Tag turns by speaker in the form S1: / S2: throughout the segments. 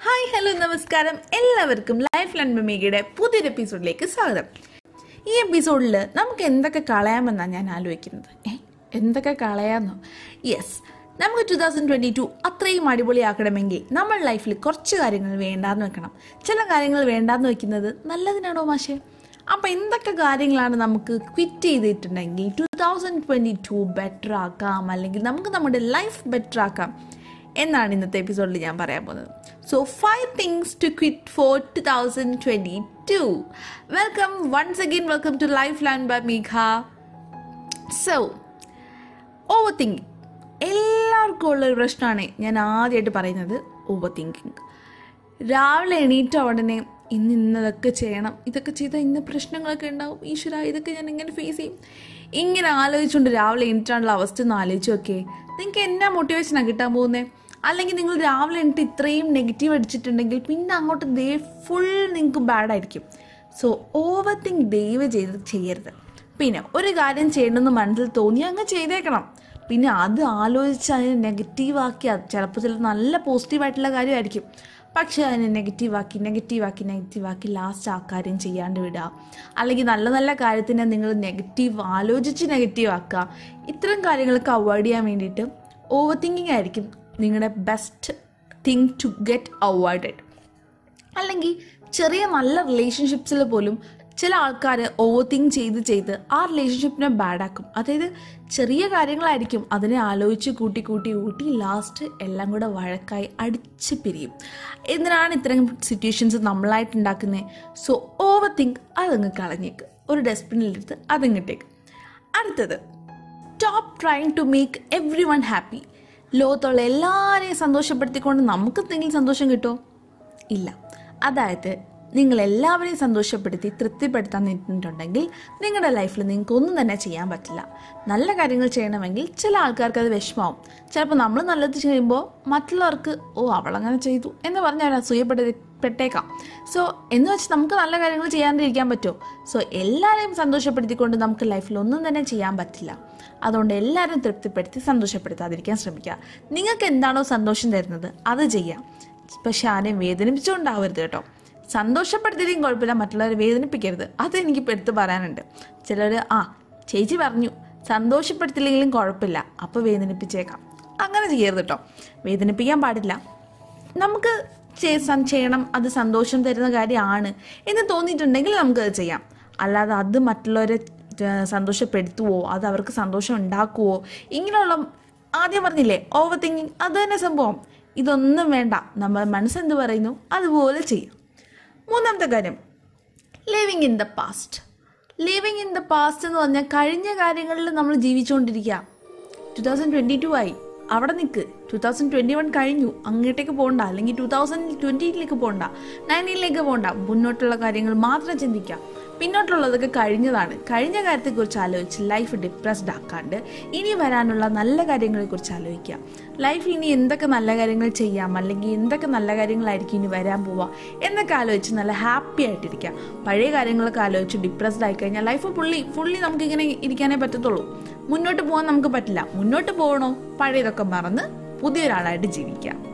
S1: Hi hello നമസ്കാരം. എല്ലാവർക്കും life land മെമേഗയുടെ പുതിയൊരു എപ്പിസോഡിലേക്ക് സ്വാഗതം. ഈ എപ്പിസോഡിൽ നമുക്ക് എന്തൊക്കെ കളയാമെന്നാണ് ഞാൻ ആലോചിക്കുന്നത്? ഏ എന്തൊക്കെ കളയാമെന്നോ യെസ് നമുക്ക് ടു തൗസൻഡ് ട്വന്റി ടു അത്രയും അടിപൊളിയാക്കണമെങ്കിൽ നമ്മൾ ലൈഫിൽ കുറച്ച് കാര്യങ്ങൾ വേണ്ടാന്ന് വെക്കണം. ചില കാര്യങ്ങൾ വേണ്ടാന്ന് വെക്കുന്നത് നല്ലതിനാണോ മാഷേ? അപ്പോൾ എന്തൊക്കെ കാര്യങ്ങളാണ് നമുക്ക് ക്വിറ്റ് ചെയ്തിട്ടുണ്ടെങ്കിൽ two thousand twenty two better ആക്കാം. അല്ലെങ്കിൽ നമുക്ക് നമ്മുടെ ലൈഫ് ബെറ്റർ ആക്കാം. എന്നാണ് ഇന്നത്തെ എപ്പിസോഡിൽ ഞാൻ പറയാൻ പോകുന്നത്. So five things to quit for two thousand twenty two welcome once again welcome to life line by Megha so overthinking എല്ലാവർക്കും ഉള്ളൊരു പ്രശ്നമാണ് ഞാൻ ആദ്യമായിട്ട് പറയുന്നത് ഓവർ തിങ്കിങ് രാവിലെ എണീറ്റ ഉടനെ ഇന്ന് ഇന്നതൊക്കെ ചെയ്യണം. ഇതൊക്കെ ചെയ്താൽ ഇന്ന് പ്രശ്നങ്ങളൊക്കെ ഉണ്ടാവും. ഈശ്വര ഇതൊക്കെ ഞാൻ എങ്ങനെ ഫേസ് ചെയ്യും? ഇങ്ങനെ ആലോചിച്ചുകൊണ്ട് രാവിലെ എണീറ്റാണുള്ള അവസ്ഥ ഒന്ന് ആലോചിച്ച് നോക്കേ നിങ്ങൾക്ക് എന്നാ മോട്ടിവേഷനാണ് കിട്ടാൻ പോകുന്നത് അല്ലെങ്കിൽ നിങ്ങൾ രാവിലെ എന്നിട്ട് ഇത്രയും നെഗറ്റീവ് അടിച്ചിട്ടുണ്ടെങ്കിൽ പിന്നെ അങ്ങോട്ട് ദേ ഫുൾ നിങ്ങൾക്ക് ബാഡ് ആയിരിക്കും. സോ ഓവർ തിങ്ക് ദയവ് ചെയ്ത് ചെയ്യരുത്. പിന്നെ ഒരു കാര്യം ചെയ്യണമെന്ന് മനസ്സിൽ തോന്നി അങ്ങ് ചെയ്തേക്കണം. പിന്നെ അത് ആലോചിച്ച് അതിനെ നെഗറ്റീവാക്കി അത് ചിലപ്പോൾ ചില നല്ല പോസിറ്റീവായിട്ടുള്ള കാര്യമായിരിക്കും. പക്ഷേ അതിനെ നെഗറ്റീവാക്കി നെഗറ്റീവാക്കി നെഗറ്റീവാക്കി ലാസ്റ്റ് ആ കാര്യം ചെയ്യാണ്ട് വിടുക. അല്ലെങ്കിൽ നല്ല നല്ല കാര്യത്തിനെ നിങ്ങൾ നെഗറ്റീവ് ആലോചിച്ച് നെഗറ്റീവ് ആക്കുക. ഇത്തരം കാര്യങ്ങളൊക്കെ അവോയ്ഡ് ചെയ്യാൻ വേണ്ടിയിട്ട് ഓവർ തിങ്കിങ് ആയിരിക്കും. നിങ്ങളുടെ best thing to get avoided അല്ലെങ്കിൽ ചെറിയ നല്ല റിലേഷൻഷിപ്സിൽ പോലും ചില ആൾക്കാർ ഓവർ തിങ്ക് ചെയ്ത് ചെയ്ത് ആ റിലേഷൻഷിപ്പിനെ ബാഡാക്കും അതായത് ചെറിയ കാര്യങ്ങളായിരിക്കും അതിനെ ആലോചിച്ച് കൂട്ടി കൂട്ടി കൂട്ടി ലാസ്റ്റ് എല്ലാം കൂടെ വഴക്കായി അടിച്ച് പിരിയും. എന്തിനാണ് ഇത്തരം സിറ്റുവേഷൻസ് നമ്മളായിട്ട് ഉണ്ടാക്കുന്നത് സോ ഓവർ തിങ്ക് അതങ്ങ് കളഞ്ഞേക്ക്. ഒരു ഡസ്റ്റ്ബിനിലെടുത്ത് അതങ്ങിട്ടേക്ക് അടുത്തത് stop trying to make everyone happy ലോകത്തുള്ള എല്ലാവരെയും സന്തോഷപ്പെടുത്തിക്കൊണ്ട് നമുക്ക് എന്തെങ്കിലും സന്തോഷം കിട്ടുമോ ഇല്ല. അതായത് നിങ്ങൾ എല്ലാവരെയും സന്തോഷപ്പെടുത്തി തൃപ്തിപ്പെടുത്താൻ നിന്നിട്ടുണ്ടെങ്കിൽ നിങ്ങളുടെ ലൈഫിൽ നിങ്ങൾക്ക് ഒന്നും തന്നെ ചെയ്യാൻ പറ്റില്ല. നല്ല കാര്യങ്ങൾ ചെയ്യണമെങ്കിൽ ചില ആൾക്കാർക്ക് അത് വിഷമാവും ചിലപ്പോൾ നമ്മൾ നല്ലത് ചെയ്യുമ്പോൾ മറ്റുള്ളവർക്ക് ഓ അവളങ്ങനെ ചെയ്തു എന്ന് പറഞ്ഞ് അവർ അസൂയപ്പെട്ടേക്കാം സോ എന്ന് വെച്ച് നമുക്ക് നല്ല കാര്യങ്ങൾ ചെയ്യാണ്ടിരിക്കാൻ പറ്റുമോ സോ എല്ലാവരെയും സന്തോഷപ്പെടുത്തിക്കൊണ്ട് നമുക്ക് ലൈഫിൽ ഒന്നും തന്നെ ചെയ്യാൻ പറ്റില്ല. അതുകൊണ്ട് എല്ലാവരും തൃപ്തിപ്പെടുത്തി സന്തോഷപ്പെടുത്താതിരിക്കാൻ ശ്രമിക്കുക. നിങ്ങൾക്ക് എന്താണോ സന്തോഷം തരുന്നത് അത് ചെയ്യാം. പക്ഷെ ആരെയും വേദനിപ്പിച്ചുകൊണ്ടാവരുത് കേട്ടോ. സന്തോഷപ്പെടുത്തിയതും കുഴപ്പമില്ല മറ്റുള്ളവരെ വേദനിപ്പിക്കരുത്. അത് എനിക്ക് എടുത്ത് പറയാനുണ്ട്. ചിലർ ആ ചേച്ചി പറഞ്ഞു സന്തോഷപ്പെടുത്തില്ലെങ്കിലും കുഴപ്പമില്ല അപ്പോൾ വേദനിപ്പിച്ചേക്കാം. അങ്ങനെ ചെയ്യരുത് കേട്ടോ. വേദനിപ്പിക്കാൻ പാടില്ല. നമുക്ക് ചെയ്യണം അത് സന്തോഷം തരുന്ന കാര്യമാണ് എന്ന് തോന്നിയിട്ടുണ്ടെങ്കിൽ നമുക്കത് ചെയ്യാം. അല്ലാതെ അത് മറ്റുള്ളവരെ സന്തോഷപ്പെടുത്തുവോ അത് അവർക്ക് സന്തോഷം ഉണ്ടാക്കുവോ ഇങ്ങനെയുള്ള ആദ്യം പറഞ്ഞില്ലേ ഓവർ തിങ്കിങ് അത് തന്നെ സംഭവം. ഇതൊന്നും വേണ്ട. നമ്മൾ മനസ്സെന്ത് പറയുന്നു? അതുപോലെ ചെയ്യാം. മൂന്നാമത്തെ കാര്യം living in the past living in the past എന്ന് പറഞ്ഞാൽ കഴിഞ്ഞ കാര്യങ്ങളിൽ നമ്മൾ ജീവിച്ചുകൊണ്ടിരിക്കുക. ടു തൗസൻഡ് ട്വന്റി ടു ആയി. അവിടെ നിൽക്ക്. ടു തൗസൻഡ് ട്വന്റി വൺ കഴിഞ്ഞു. അങ്ങോട്ടേക്ക് പോകണ്ട. അല്ലെങ്കിൽ ടു തൗസൻഡ് ട്വന്റിയിലേക്ക് പോകണ്ട. നയന്റീനിലേക്ക് പോകണ്ട. മുന്നോട്ടുള്ള കാര്യങ്ങൾ മാത്രം ചിന്തിക്കാം. പിന്നോട്ടുള്ളതൊക്കെ കഴിഞ്ഞതാണ്. കഴിഞ്ഞ കാര്യത്തെക്കുറിച്ച് ആലോചിച്ച് ലൈഫ് ഡിപ്രസ്ഡ് ആക്കാണ്ട് ഇനി വരാനുള്ള നല്ല കാര്യങ്ങളെക്കുറിച്ച് ആലോചിക്കുക ലൈഫിൽ ഇനി എന്തൊക്കെ നല്ല കാര്യങ്ങൾ ചെയ്യാം? അല്ലെങ്കിൽ എന്തൊക്കെ നല്ല കാര്യങ്ങളായിരിക്കും ഇനി വരാൻ പോവുക? എന്നൊക്കെ ആലോചിച്ച് നല്ല ഹാപ്പി ആയിട്ടിരിക്കുക പഴയ കാര്യങ്ങളൊക്കെ ആലോചിച്ച് ഡിപ്രസ്ഡ് ആയി കഴിഞ്ഞാൽ ലൈഫ് ഫുള്ളി ഫുള്ളി നമുക്കിങ്ങനെ ഇരിക്കാനേ പറ്റത്തുള്ളൂ. മുന്നോട്ട് പോകാൻ നമുക്ക് പറ്റില്ല. മുന്നോട്ട് പോകണോ? പഴയതൊക്കെ മറന്ന് പുതിയൊരാളായിട്ട് ജീവിക്കാം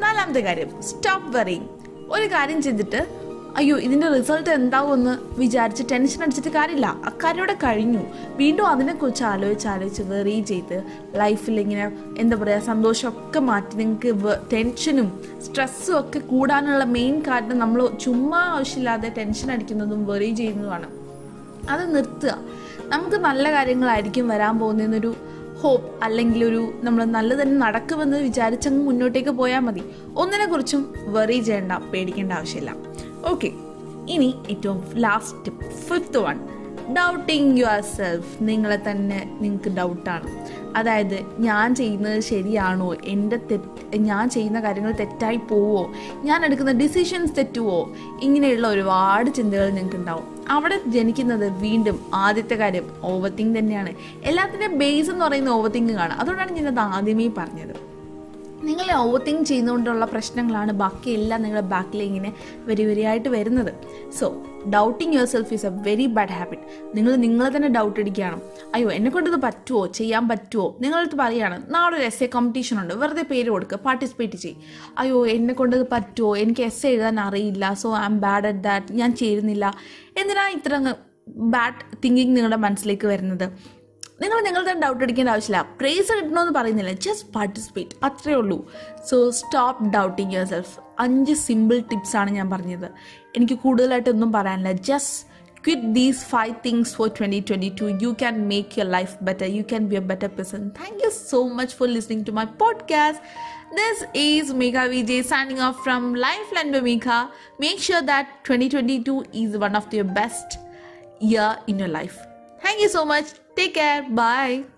S1: നാലാമത്തെ കാര്യം സ്റ്റോപ്പ് വെറിങ് ഒരു കാര്യം ചെയ്തിട്ട് അയ്യോ ഇതിന്റെ റിസൾട്ട് എന്താവുമെന്ന് വിചാരിച്ച് ടെൻഷൻ അടിച്ചിട്ട് കാര്യമില്ല. അക്കാര്യം ഇവിടെ കഴിഞ്ഞു. വീണ്ടും അതിനെക്കുറിച്ച് ആലോചിച്ച് ആലോചിച്ച് വെറി ചെയ്ത് ലൈഫിൽ ഇങ്ങനെ എന്താ പറയുക സന്തോഷമൊക്കെ മാറ്റി നിങ്ങൾക്ക് ടെൻഷനും സ്ട്രെസ്സും ഒക്കെ കൂടാനുള്ള മെയിൻ കാരണം നമ്മൾ ചുമ്മാ ആവശ്യമില്ലാതെ ടെൻഷൻ അടിക്കുന്നതും വെറി ചെയ്യുന്നതുമാണ്. അത് നിർത്തുക. നമുക്ക് നല്ല കാര്യങ്ങളായിരിക്കും വരാൻ പോകുന്നതെന്നൊരു ഹോപ്പ് അല്ലെങ്കിൽ ഒരു നമ്മൾ നല്ലത് തന്നെ നടക്കുമെന്ന് വിചാരിച്ചങ്ങ് മുന്നോട്ടേക്ക് പോയാൽ മതി. ഒന്നിനെ കുറിച്ചും വെറി ചെയ്യേണ്ട പേടിക്കേണ്ട ആവശ്യമില്ല. ഓക്കെ ഇനി ഏറ്റവും last fifth one doubting yourself നിങ്ങളെ തന്നെ നിങ്ങൾക്ക് ഡൗട്ടാണ് അതായത് ഞാൻ ചെയ്യുന്നത് ശരിയാണോ? എന്റെ തെറ്റ് ഞാൻ ചെയ്യുന്ന കാര്യങ്ങൾ തെറ്റായി പോവോ? ഞാൻ എടുക്കുന്ന ഡിസിഷൻസ് തെറ്റുവോ? ഇങ്ങനെയുള്ള ഒരുപാട് ചിന്തകൾ നിങ്ങൾക്ക് ഉണ്ടാവും അവിടെ ജനിക്കുന്നത് വീണ്ടും ആദ്യത്തെ കാര്യം ഓവർ തിങ്ക് തന്നെയാണ്. എല്ലാത്തിന്റെ ബേസ് എന്ന് പറയുന്ന ഓവർ കാണാം അതുകൊണ്ടാണ് ഞാനത് ആദ്യമേ പറഞ്ഞത്. നിങ്ങൾ ഓവർ തിങ്ക് ചെയ്യുന്നതുകൊണ്ടുള്ള പ്രശ്നങ്ങളാണ് ബാക്കിയെല്ലാം നിങ്ങളുടെ ബാക്കിൽ ഇങ്ങനെ വരി വരിയായിട്ട് വരുന്നത്. So doubting yourself is a very bad habit നിങ്ങൾ നിങ്ങളെ തന്നെ ഡൗട്ട് അടിക്കുകയാണ്. അയ്യോ എന്നെ കൊണ്ട് ഇത് പറ്റുമോ ചെയ്യാൻ പറ്റുമോ നിങ്ങളടുത്ത് പറയുകയാണ് നാളെ ഒരു എസ് എ കോമ്പറ്റീഷൻ ഉണ്ട്. വെറുതെ പേര് കൊടുക്കുക പാർട്ടിസിപ്പേറ്റ് ചെയ്യും. അയ്യോ എന്നെ കൊണ്ട് ഇത് പറ്റുമോ എനിക്ക് എസ് എഴുതാൻ അറിയില്ല. So I'm bad at that ഞാൻ ചേരുന്നില്ല. എന്തിനാണ് ഇത്ര ബാഡ് തിങ്കിങ് നിങ്ങളുടെ മനസ്സിലേക്ക് വരുന്നത്? നിങ്ങൾ നിങ്ങൾ തന്നെ ഡൗട്ട് അടിക്കേണ്ട ആവശ്യമില്ല. പ്രൈസ് കിട്ടണമെന്ന് പറയുന്നില്ല. ജസ്റ്റ് പാർട്ടിസിപ്പേറ്റ് അത്രേ ഉള്ളൂ. So stop doubting yourself അഞ്ച് സിമ്പിൾ ടിപ്സാണ് ഞാൻ പറഞ്ഞത്. എനിക്ക് കൂടുതലായിട്ടൊന്നും പറയാനില്ല. Just quit these five things for twenty twenty two you can make your life better you can be a better person thank you so much for listening to my podcast This is Megha Vijay signing off from Lifeline by Megha. Make sure that 2022 is one of your best year in your life. Thank you so much. Take care. Bye.